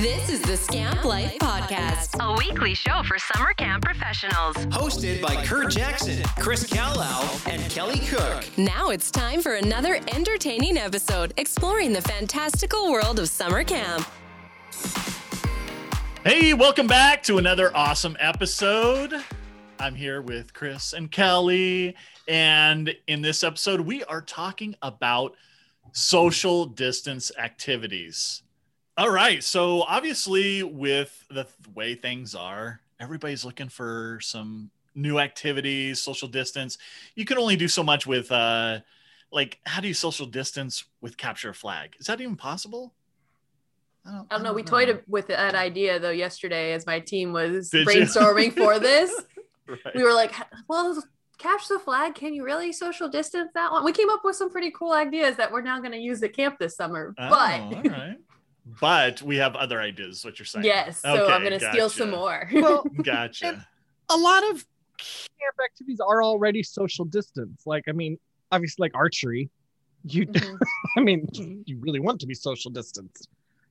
This is the Scamp Life Podcast, a weekly show for summer camp professionals. Hosted by Kurt Jackson, Chris Callow, and Kelly Cook. Now it's time for another entertaining episode exploring the fantastical world of summer camp. Hey, welcome back to another awesome episode. I'm here with Chris and Kelly, and in this episode, we are talking about social distance activities. All right. So, obviously, with the th- way things are, everybody's looking for some new activities, social distance. You can only do so much with, uh, like, how do you social distance with capture a flag? Is that even possible? I don't know. We toyed with that idea though yesterday as my team was Did brainstorming for this. Right. We were like, well, capture the flag. Can you really social distance that one? We came up with some pretty cool ideas that we're now going to use at camp this summer. Oh, but all right. But we have other ideas, what you're saying. yes, so Okay, I'm going to steal some more. Well, Gotcha. a lot of camp activities are already social distance. Like, I mean, obviously, like archery, you, Mhm. I mean, you really want to be social distance.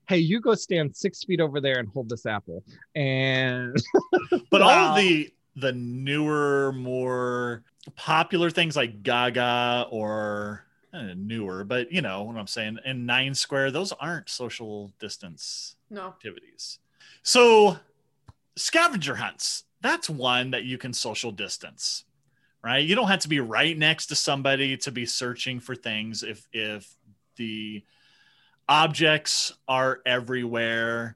Hey, you go stand six feet over there and hold this apple. And but all of the the newer more popular things like gaga or newer but you know what i'm saying in nine square those aren't social distance no. activities. So scavenger hunts that's one that you can social distance right? You don't have to be right next to somebody to be searching for things if if the objects are everywhere.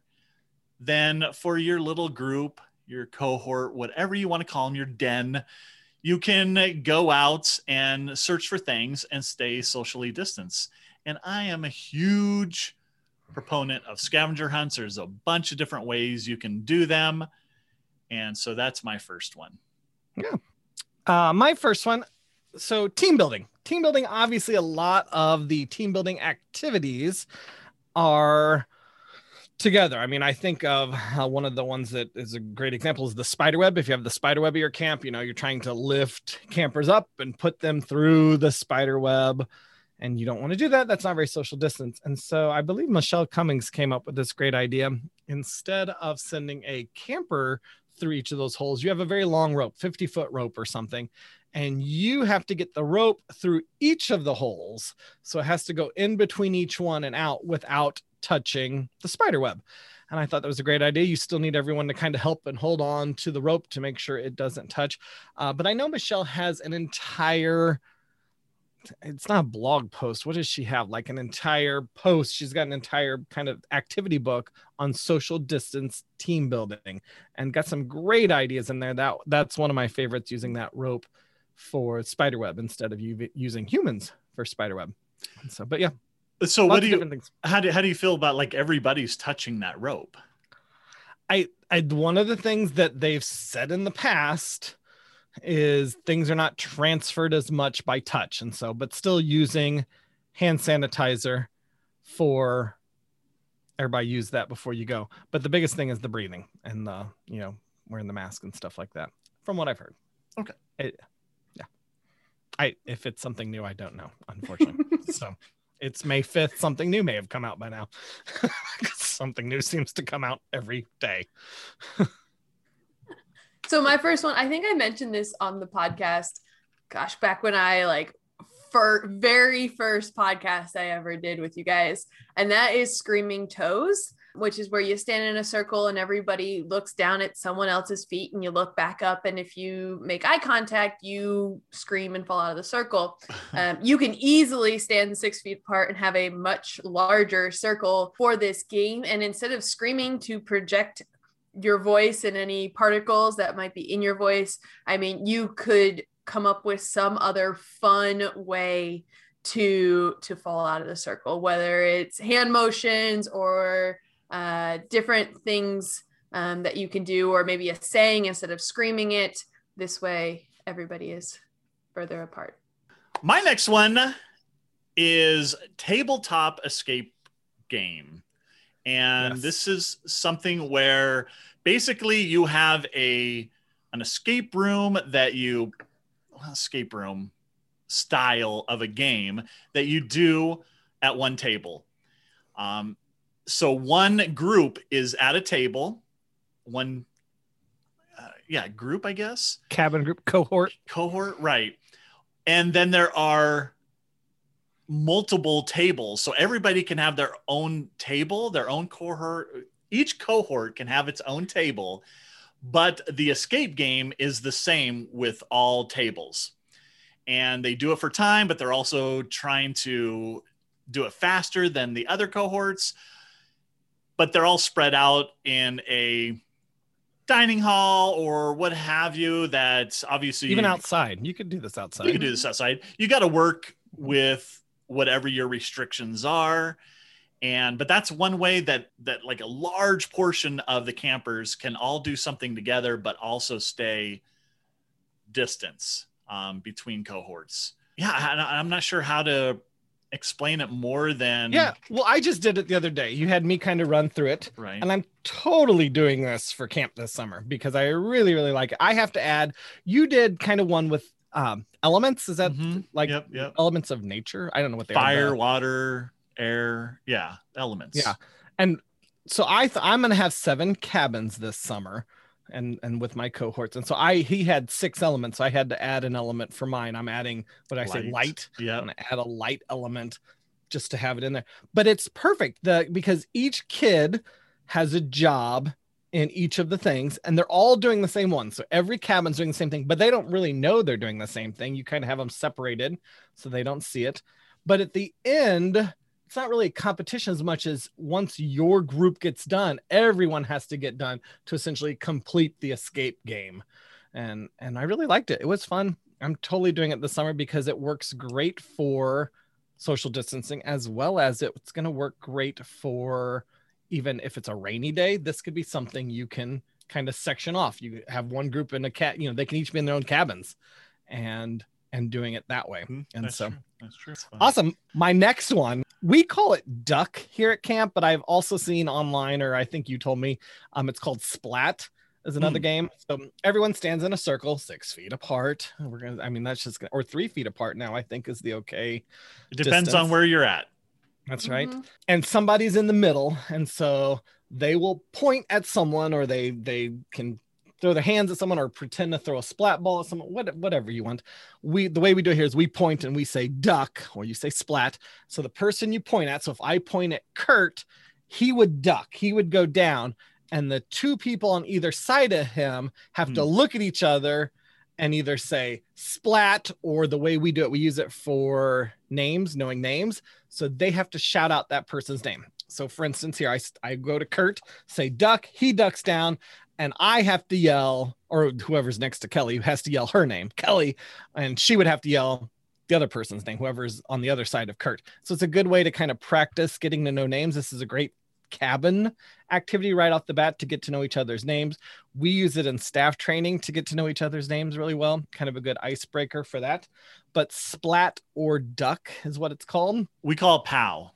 Then for your little group your cohort whatever you want to call them your den you can go out and search for things and stay socially distanced. And i am a huge proponent of scavenger hunts. There's a bunch of different ways you can do them. And so that's my first one. Uh, my first one so team building. Team building obviously a lot of the team building activities are together. I mean i think of uh, one of the ones that is a great example is the spider web. If you have the spider web at your camp you know you're trying to lift campers up and put them through the spider web and you don't want to do that that's not very social distance. And so i believe michelle cummings came up with this great idea. Instead of sending a camper through each of those holes you have a very long rope 50 foot rope or something and you have to get the rope through each of the holes. So it has to go in between each one and out without touching the spider web. And I thought that was a great idea. You still need everyone to kind of help and hold on to the rope to make sure it doesn't touch. Uh, but I know Michelle has an entire, it's not a blog post. What does she have? Like an entire post. She's got an entire kind of activity book on social distance team building and got some great ideas in there. That That's one of my favorites using that rope for spiderweb instead of using humans for spiderweb. So, but yeah, so lots what do you how do, how do you feel about like everybody's touching that rope I, I, one of the things that they've said in the past is things are not transferred as much by touch, and so, but still using hand sanitizer for everybody use that before you go. But the biggest thing is the breathing and the, you know, wearing the mask and stuff like that, from what I've heard. Okay. It, yeah. I, if it's something new, I don't know, unfortunately. so it's May 5th. Something new may have come out by now. something new seems to come out every day. So my first one, I think I mentioned this on the podcast. Gosh, back when I like for very first podcast I ever did with you guys, and that is Screaming Toes, which is where you stand in a circle and everybody looks down at someone else's feet and you look back up, and if you make eye contact, you scream and fall out of the circle. Um, you can easily stand six feet apart and have a much larger circle for this game, and instead of screaming to project your voice and any particles that might be in your voice. I mean, you could come up with some other fun way to to fall out of the circle, whether it's hand motions or uh, different things um, that you can do, or maybe a saying instead of screaming it. This way, everybody is further apart. My next one is tabletop escape game. And Yes. this is something where basically you have a an escape room that you well, escape room style of a game that you do at one table. Um, so one group is at a table, one, uh, yeah, group, I guess, Cabin group cohort. cohort, right? And then there are multiple tables, so everybody can have their own table, their own cohort. Each cohort can have its own table, but the escape game is the same with all tables. And they do it for time, but they're also trying to do it faster than the other cohorts. But they're all spread out in a dining hall or what have you. That obviously Even outside. You could do this outside. you can do this outside. You got to work with whatever your restrictions are. And but that's one way that that like a large portion of the campers can all do something together, but also stay distance um, between cohorts. Yeah, I, I'm not sure how to explain it more than Yeah. Well, I just did it the other day. You had me kind of run through it. right. And I'm totally doing this for camp this summer because I really, really like it. I have to add, you did kind of one with um, elements. Is that Mhm. like yep, yep. elements of nature? I don't know what they Fire, are. water, air, yeah, elements. Yeah. And so I th- I'm gonna have seven cabins this summer, and and with my cohorts. And so I he had six elements, so I had to add an element for mine. I'm adding what I say Light. yeah and add a light element just to have it in there. But it's perfect the because each kid has a job in each of the things and they're all doing the same one. So every cabin's doing the same thing, but they don't really know they're doing the same thing. You kind of have them separated so they don't see it. But at the end, it's not really a competition as much as once your group gets done, everyone has to get done to essentially complete the escape game. And and I really liked it. It was fun. I'm totally doing it this summer because it works great for social distancing as well as it's going to work great for even if it's a rainy day. This could be something you can kind of section off. You have one group in a cat, you know, they can each be in their own cabins and and doing it that way. Mhm. And That's so true. That's true. It's. Awesome. My next one, we call it duck here at camp, but I've also seen online, or I think you told me, um, it's called splat is another Hmm. game. So everyone stands in a circle, six feet apart. We're gonna, I mean, that's just gonna, or three feet apart now. I think is the okay. It depends distance. on where you're at. That's right. Mhm. And somebody's in the middle, and so they will point at someone, or they they can throw their hands at someone, or pretend to throw a splat ball at someone. What, whatever you want. We the way we do it here is we point and we say duck, or you say splat. So the person you point at. So if I point at Kurt, he would duck. He would go down, and the two people on either side of him have to hmm. look at each other and either say splat or the way we do it, we use it for names, knowing names. So they have to shout out that person's name. So for instance, here I, I go to Kurt, say duck, he ducks down, and I have to yell, or whoever's next to Kelly has to yell her name, Kelly, and she would have to yell the other person's name, whoever's on the other side of Kurt. So it's a good way to kind of practice getting to know names. This is a great cabin activity right off the bat to get to know each other's names. We use it in staff training to get to know each other's names really well. Kind of a good icebreaker for that. But splat or duck is what it's called. We call it POW.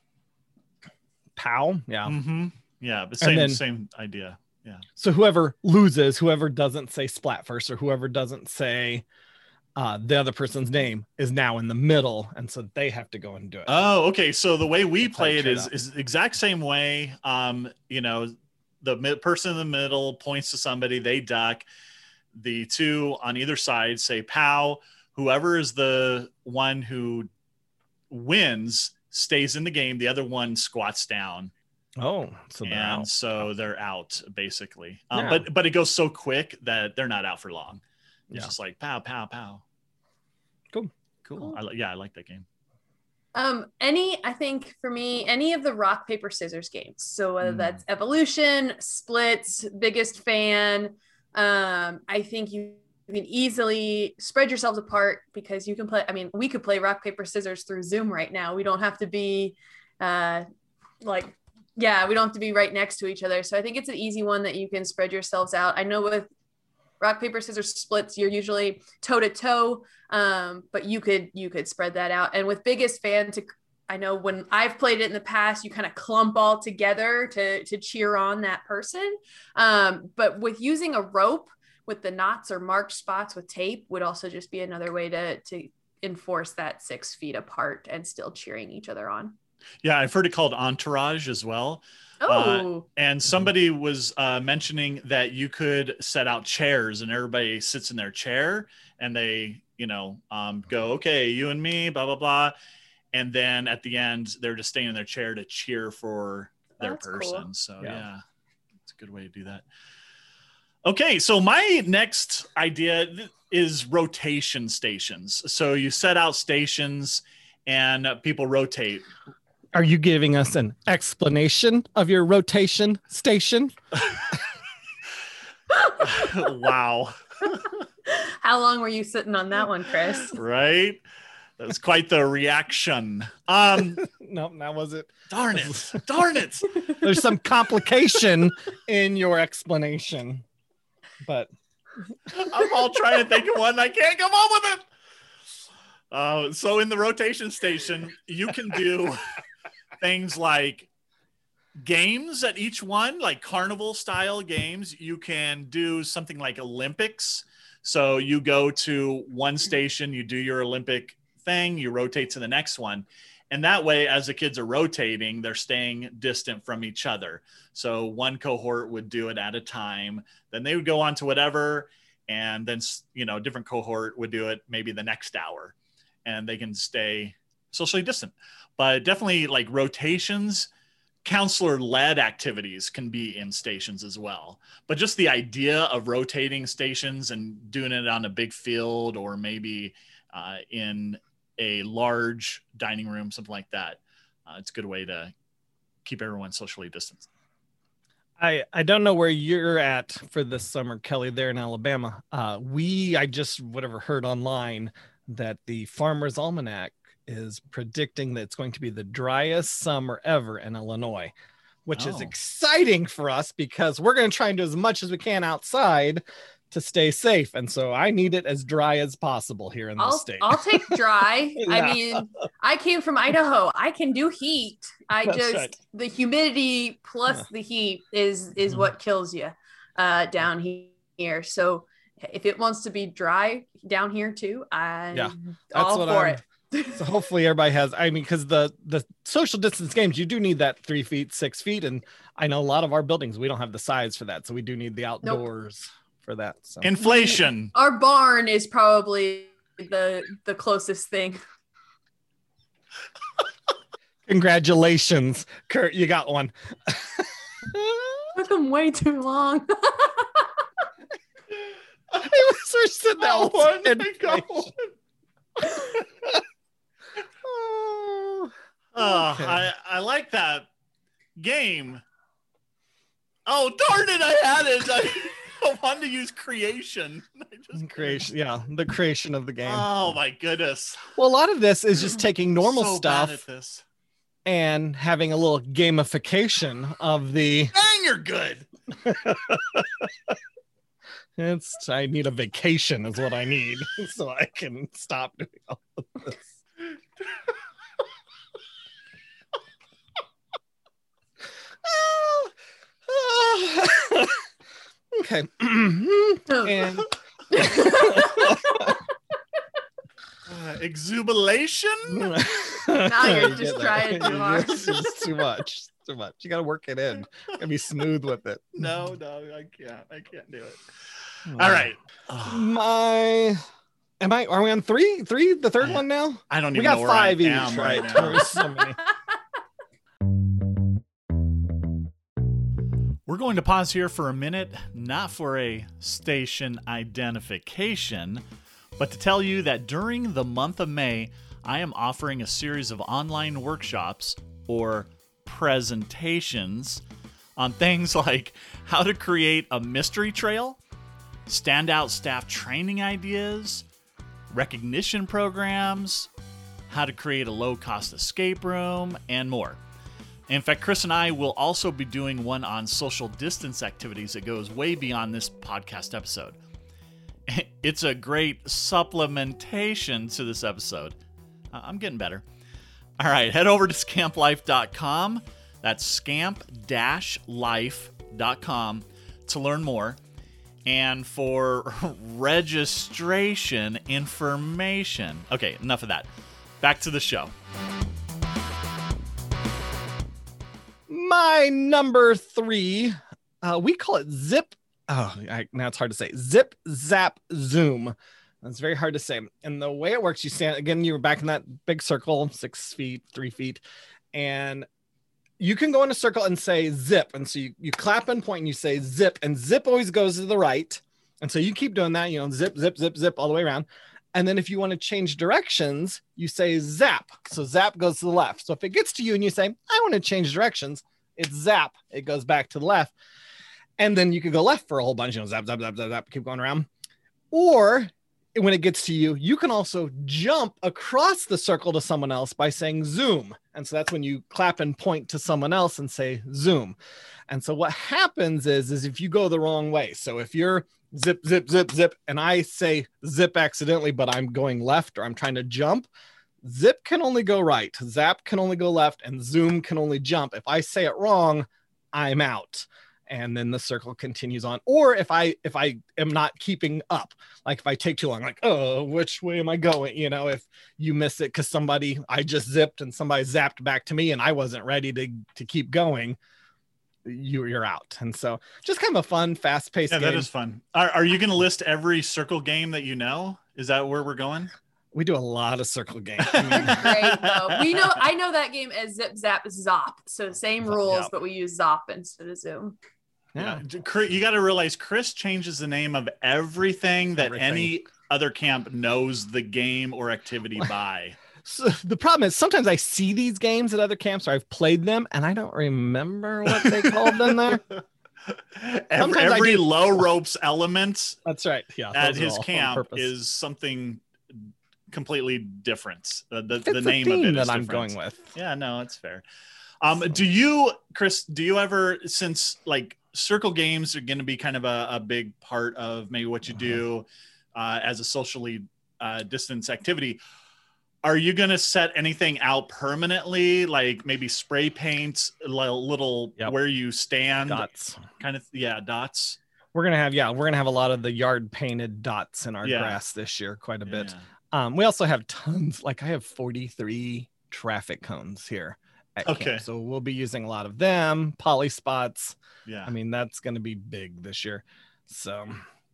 Pow. Yeah. Mm-hmm. Yeah, but same then- same idea. So whoever loses, whoever doesn't say splat first, or whoever doesn't say uh, the other person's name is now in the middle, and so they have to go and do it. Oh, okay. So the way we That's play it is turned is out. is the exact same way. Um, you know, the mi- person in the middle points to somebody, they duck. The two on either side say "pow." Whoever is the one who wins stays in the game. The other one squats down, oh, so they're and out. so they're out basically. Um, Yeah. But but it goes so quick that they're not out for long. It's Yeah. just like pow, pow, pow. Cool. cool. Cool. I, li- yeah, I like that game. Um, any, I think for me, any of the rock, paper, scissors games. So whether Mm. that's evolution, splits, biggest fan. Um, I think you you can easily spread yourselves apart because you can play. I mean, we could play rock, paper, scissors through Zoom right now. We don't have to be uh like yeah, we don't have to be right next to each other. So I think it's an easy one that you can spread yourselves out. I know with rock paper scissors splits you're usually toe to toe but you could you could spread that out and with biggest fan to i know when i've played it in the past you kind of clump all together to to cheer on that person um, but with using a rope with the knots or marked spots with tape would also just be another way to to enforce that six feet apart and still cheering each other on Yeah, I've heard it called entourage as well. Oh, And somebody was uh, mentioning that you could set out chairs and everybody sits in their chair and they, you know, um, go, okay, you and me, blah, blah, blah. And then at the end, they're just staying in their chair to cheer for their That's cool. person. So, Yeah. yeah, it's a good way to do that. Okay, so my next idea is rotation stations. So you set out stations and uh, people rotate. Are you giving us an explanation of your rotation station? wow. how long were you sitting on that one, Chris? right? That was quite the reaction. Um, No, that was it. darn it, darn it. There's some complication in your explanation, but I'm all trying to think of one. I can't come up with it. Uh, so in the rotation station, you can do things like games at each one, like carnival style games. You can do something like Olympics. So you go to one station, you do your Olympic thing, you rotate to the next one. And that way, as the kids are rotating, they're staying distant from each other. So one cohort would do it at a time. Then they would go on to whatever. And then, you know, different cohort would do it maybe the next hour. And they can stay socially distant. But definitely like rotations, counselor led activities can be in stations as well. But just the idea of rotating stations and doing it on a big field or maybe uh, in a large dining room, something like that, uh, it's a good way to keep everyone socially distanced. I I don't know where you're at for this summer, Kelly, there in Alabama. Uh, we I just whatever heard online that the Farmer's Almanac is predicting that it's going to be the driest summer ever in Illinois, which is Oh. exciting for us because we're going to try and do as much as we can outside to stay safe. And so I need it as dry as possible here in the state. I'll take dry. Yeah. I mean, I came from Idaho. I can do heat. I That's just right. the humidity plus Yeah. the heat is is Mhm. what kills you uh, down here. So if it wants to be dry down here too, I'm Yeah, all what for I'm- it. so hopefully everybody has i mean because the the social distance games you do need that three feet six feet and i know a lot of our buildings we don't have the size for that so we do need the outdoors for that so Inflation. Our barn is probably the the closest thing. congratulations kurt you got one Took them way too long. i was we're sitting there Oh, all go? Oh, Okay. I, I like that game. Oh, darn it. I had it. I, I wanted to use creation. I just creation yeah the creation of the game Oh, my goodness. well a lot of this is just taking normal So stuff and having a little gamification of the Dang, you're good. It's I need a vacation is what I need so I can stop doing all of this. okay. and Uh, exuberation. Now you're just trying too hard. It's just too much. Too much. You gotta work it in. Gotta be smooth with it. No, no, I can't. I can't do it. All right. My am I are we on three? Three? The third one now? I don't even. We got know where five I each, am right? right now. There's so many. Going to pause here for a minute, not for a station identification, but to tell you that during the month of May, I am offering a series of online workshops or presentations on things like how to create a mystery trail, standout staff training ideas, recognition programs, how to create a low cost escape room, and more. In fact, Chris and I will also be doing one on social distance activities that goes way beyond this podcast episode. It's a great supplementation to this episode. I'm getting better. All right, head over to scamplife.com. That's scamp-life.com to learn more. And for registration information. Okay, enough of that. Back to the show. My number three, uh, we call it zip. Oh, I, now it's hard to say. Zip, zap, zoom. That's very hard to say. And the way it works, you stand again. You're back in that big circle, six feet, three feet, and you can go in a circle and say zip. And so you, you clap and point and you say zip, and zip always goes to the right. And so you keep doing that, you know, zip, zip, zip, zip all the way around. And then if you want to change directions, you say zap. So zap goes to the left. So if it gets to you and you say, I want to change directions, it's zap. It goes back to the left. And then you could go left for a whole bunch, you know, zap, zap, zap, zap, zap, keep going around. Or when it gets to you, you can also jump across the circle to someone else by saying zoom. And so that's when you clap and point to someone else and say zoom. And so what happens is, is if you go the wrong way. So if you're zip, zip, zip, zip, and I say zip accidentally, but I'm going left or I'm trying to jump, zip can only go right, zap can only go left, and zoom can only jump. If I say it wrong, I'm out. And then the circle continues on. Or if I if I am not keeping up, like if I take too long, like, oh, which way am I going? You know, if you miss it because somebody I just zipped and somebody zapped back to me and I wasn't ready to to keep going, you you're out. And so just kind of a fun, fast paced Yeah, game. that is fun. Are, are you going to list every circle game that you know? Is that where we're going? We do a lot of circle games. I mean, Great though. We know I know that game as zip zap zop. So same rules, yep. but we use zop instead of zoom. yeah. Yeah. You got to realize Chris changes the name of everything that Everything. any other camp knows the game or activity by. So the problem is sometimes I see these games at other camps or I've played them and I don't remember what they called them there. every Sometimes I every low ropes element That's right. Yeah. at his camp is something completely different. The, the, It's the a name of it that I'm different. going with. Yeah, no, it's fair. Um, So- do you, Chris? Do you ever, since like circle games are going to be kind of a, a big part of maybe what you do uh, as a socially uh, distance activity? Are you going to set anything out permanently, like maybe spray paint, li- little Yep. where you stand, Dots. kind of? Yeah, dots. We're gonna have yeah, we're gonna have a lot of the yard painted dots in our Yeah. grass this year, quite a bit. Yeah. Um, we also have tons, like I have 43 traffic cones here at Okay. camp. So we'll be using a lot of them, poly spots. Yeah. I mean, that's gonna be big this year. So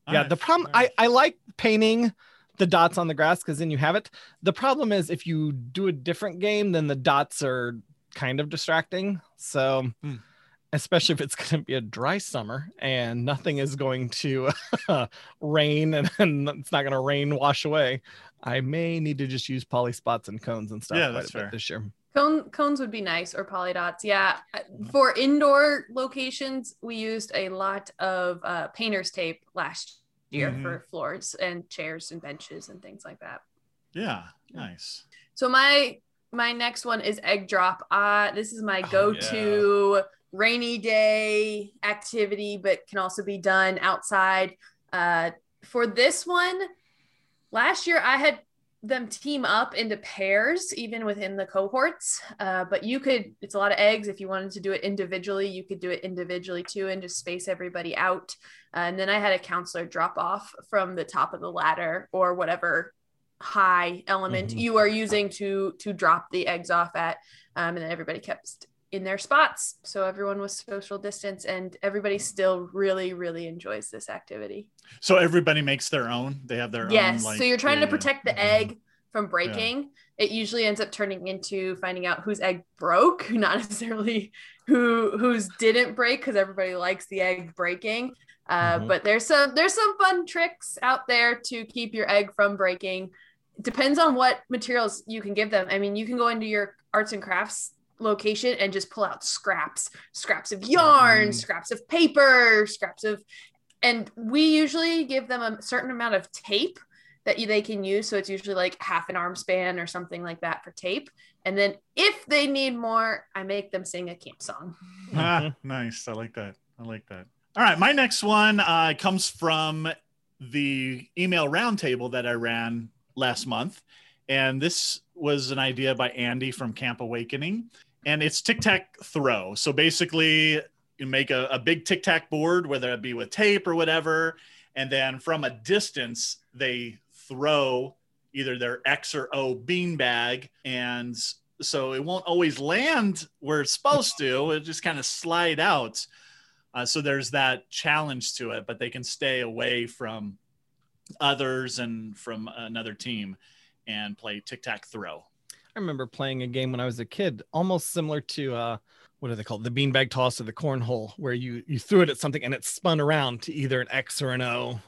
yeah, Alright, the problem. I, I like painting the dots on the grass because then you have it. The problem is if you do a different game, then the dots are kind of distracting. So Hmm. Especially if it's going to be a dry summer and nothing is going to rain and, and it's not going to rain wash away, I may need to just use poly spots and cones and stuff Yeah, that's fair. this year. Cone, cones would be nice or poly dots. Yeah. For indoor locations, we used a lot of uh, painter's tape last year Mhm. for floors and chairs and benches and things like that. yeah. Nice. So my my next one is egg drop. Uh this is my Oh, go-to rainy day activity, but can also be done outside. Uh for this one, last year I had them team up into pairs even within the cohorts uh, but you could it's a lot of eggs if you wanted to do it individually you could do it individually too and just space everybody out Uh, and then i had a counselor drop off from the top of the ladder or whatever high element Mhm. you are using to to drop the eggs off at um, and then everybody kept in their spots so everyone was social distance and everybody still really really enjoys this activity So everybody makes their own. They have their yes own. Like, so you're trying yeah, to protect the Mhm. egg from breaking it usually ends up turning into finding out whose egg broke not necessarily who whose didn't break because everybody likes the egg breaking uh, Mhm. but there's some there's some fun tricks out there to keep your egg from breaking depends on what materials you can give them i mean you can go into your arts and crafts location and just pull out scraps scraps of yarn Mhm. scraps of paper scraps of and we usually give them a certain amount of tape that you, they can use so it's usually like half an arm span or something like that for tape and then if they need more i make them sing a camp song Ah, nice. I like that. I like that. All right. My next one uh, comes from the email roundtable that I ran last month. And this was an idea by Andy from Camp Awakening. And it's tic tac throw. So basically, you make a, a big tic tac board, whether it be with tape or whatever. And then from a distance, they throw either their X or O beanbag and so it won't always land where it's supposed to. It just kind of slide out. Uh, so there's that challenge to it, but they can stay away from others and from another team and play tic tac throw. I remember playing a game when I was a kid, almost similar to uh, what are they called? The beanbag toss or the cornhole, where you you threw it at something and it spun around to either an X or an O.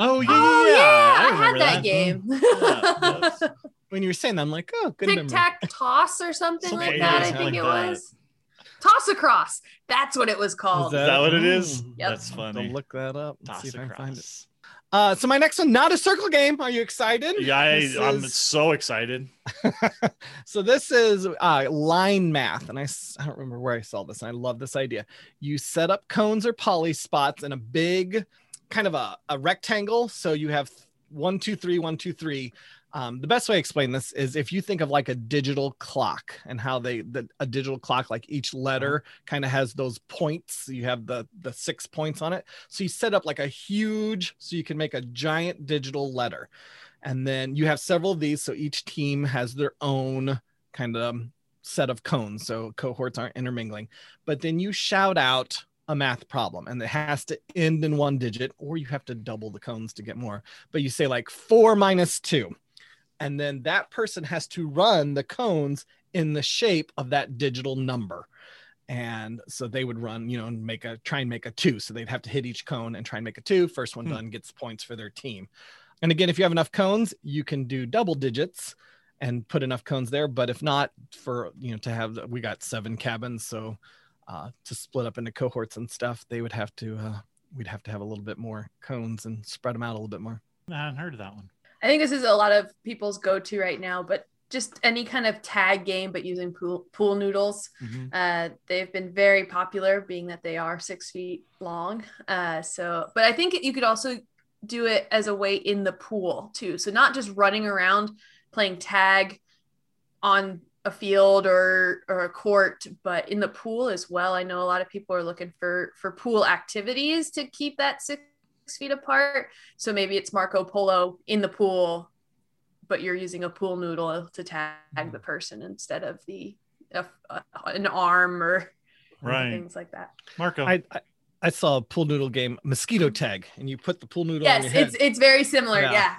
Oh yeah, Oh yeah, yeah, I, had that, game. Yeah, When you were saying that, I'm like, oh, good Tic memory. tac toss or something Something like like that. I think like it that. was. Toss across. That's what it was called. Is Is that what it is? Mm. Yep. That's I'll look that up. and Toss see if I can find it. across. Uh, so my next one, not a circle game. Are you excited? Yeah, I, is- so excited. so this is uh, line math, and I, I don't remember where I saw this, and I love this idea. You set up cones or poly spots in a big kind of a, a rectangle. So you have one, two, three, one, two, three. Um, the best way to explain this is if you think of like a digital clock and how they the, a digital clock like each letter kind of has those points you have the the six points on it. So you set up like a huge so you can make a giant digital letter. And then you have several of these so each team has their own kind of set of cones so cohorts aren't intermingling. But then you shout out a math problem and it has to end in one digit or you have to double the cones to get more. But you say like four minus two and then that person has to run the cones in the shape of that digital number. And so they would run you know and make a try and make a two. So they'd have to hit each cone and try and make a two. First one Hmm. done gets points for their team. And again if you have enough cones you can do double digits and put enough cones there. But if not for you know to have we got seven cabins. So uh, to split up into cohorts and stuff they would have to uh, we'd have to have a little bit more cones and spread them out a little bit more. I hadn't heard of that one. I think this is a lot of people's go-to right now, but just any kind of tag game, but using pool pool noodles. Uh, they've been very popular, being that they are six feet long. Uh, so, but I think you could also do it as a way in the pool too. So not just running around playing tag on a field or or a court, but in the pool as well. I know a lot of people are looking for for pool activities to keep that six feet apart. So maybe it's Marco Polo in the pool, but you're using a pool noodle to tag the person instead of the uh, an arm or Right. things like that. Marco. I, I I saw a pool noodle game, mosquito tag, and you put the pool noodle on Yes, your head. it's it's very similar. Yeah. Yeah.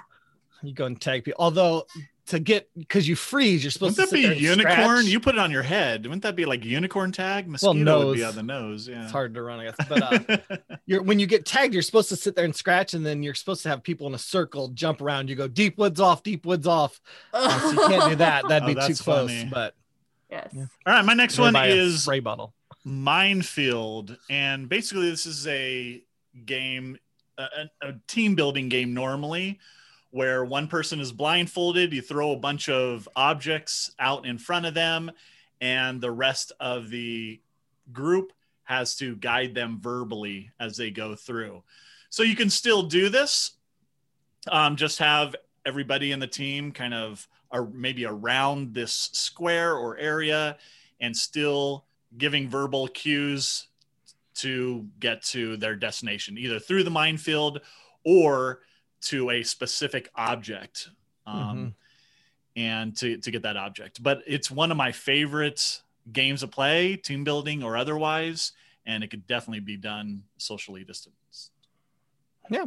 you go and tag people. Although to get because you freeze, you're supposed Wouldn't that to sit be there and unicorn? scratch. You put it on your head. Wouldn't that be like unicorn tag? Mosquito would nose. be on the nose. Yeah. It's hard to run, I guess. But uh, you're when you get tagged, you're supposed to sit there and scratch, and then you're supposed to have people in a circle jump around. You go deep woods off, deep woods off. Uh, so you can't do that. That'd Oh, be too close. funny. But yes. Yeah. All right. My next one is spray bottle. Minefield, and basically this is a game, a, a team building game normally, where one person is blindfolded. You throw a bunch of objects out in front of them, and the rest of the group has to guide them verbally as they go through. So you can still do this. Um, just have everybody in the team kind of or maybe around this square or area and still giving verbal cues to get to their destination, either through the minefield or to a specific object, um, and to, to get that object. But it's one of my favorite games to play, team building or otherwise, and it could definitely be done socially distanced. Yeah.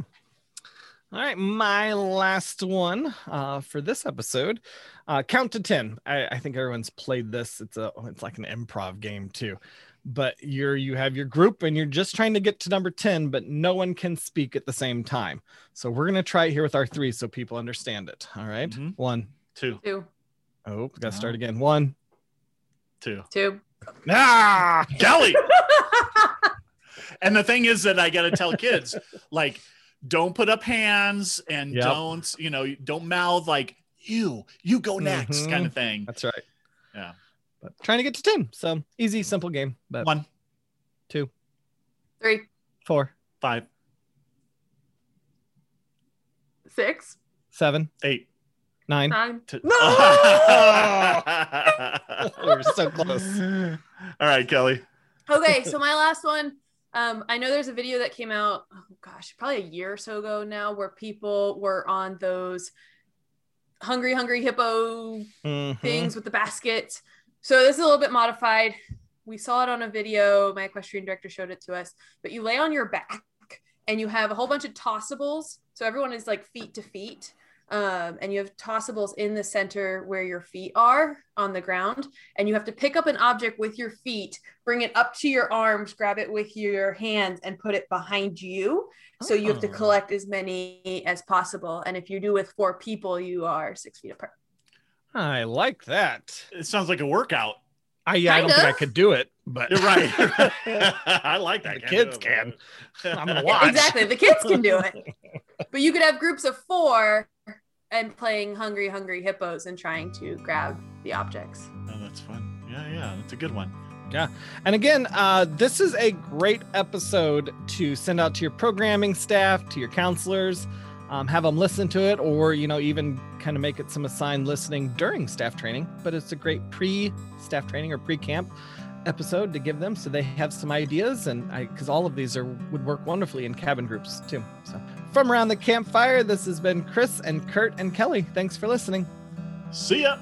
All right, my last one uh, for this episode. Uh, count to ten. I, I think everyone's played this. It's a it's like an improv game too. But you're you have your group and you're just trying to get to number ten, but no one can speak at the same time. So we're gonna try it here with our three so people understand it. All right? Mhm. one. Two, Two. Oh, gotta start again. one two two two. Two. Ah, Kelly. and the thing is that I got to tell kids, like, don't put up hands and Yep. don't, you know, don't mouth like you, you go next, Mhm. kind of thing. that's right. Yeah. But trying to get to ten. So easy, simple game. But One, two, Three. four, five, Six. seven, eight. nine. Nine. T- No! We're so close. All right, Kelly. okay so my last one um i know there's a video that came out oh gosh probably a year or so ago now where people were on those hungry hungry hippo Mhm. things with the basket So this is a little bit modified. We saw it on a video. My equestrian director showed it to us. But you lay on your back and you have a whole bunch of tossables. So everyone is like feet to feet. Um, and you have tossables in the center where your feet are on the ground. And you have to pick up an object with your feet, bring it up to your arms, grab it with your hands, and put it behind you. So you have to Oh. collect as many as possible. And if you do with four people, you are six feet apart. I like that. It sounds like a workout. I yeah, I don't think I could do it, but You're right. I like that. The Can't kids do it, but- I'm gonna watch. exactly. The kids can do it. But you could have groups of four and playing Hungry Hungry Hippos and trying to grab the objects. Oh, that's fun. Yeah, yeah, that's a good one. Yeah. And again, uh, this is a great episode to send out to your programming staff, to your counselors, um, have them listen to it, or you know, even kind of make it some assigned listening during staff training. But it's a great pre-staff training or pre-camp episode to give them, so they have some ideas. And I, because all of these are would work wonderfully in cabin groups too. So from around the campfire, this has been Chris and Kurt and Kelly. Thanks for listening. See ya.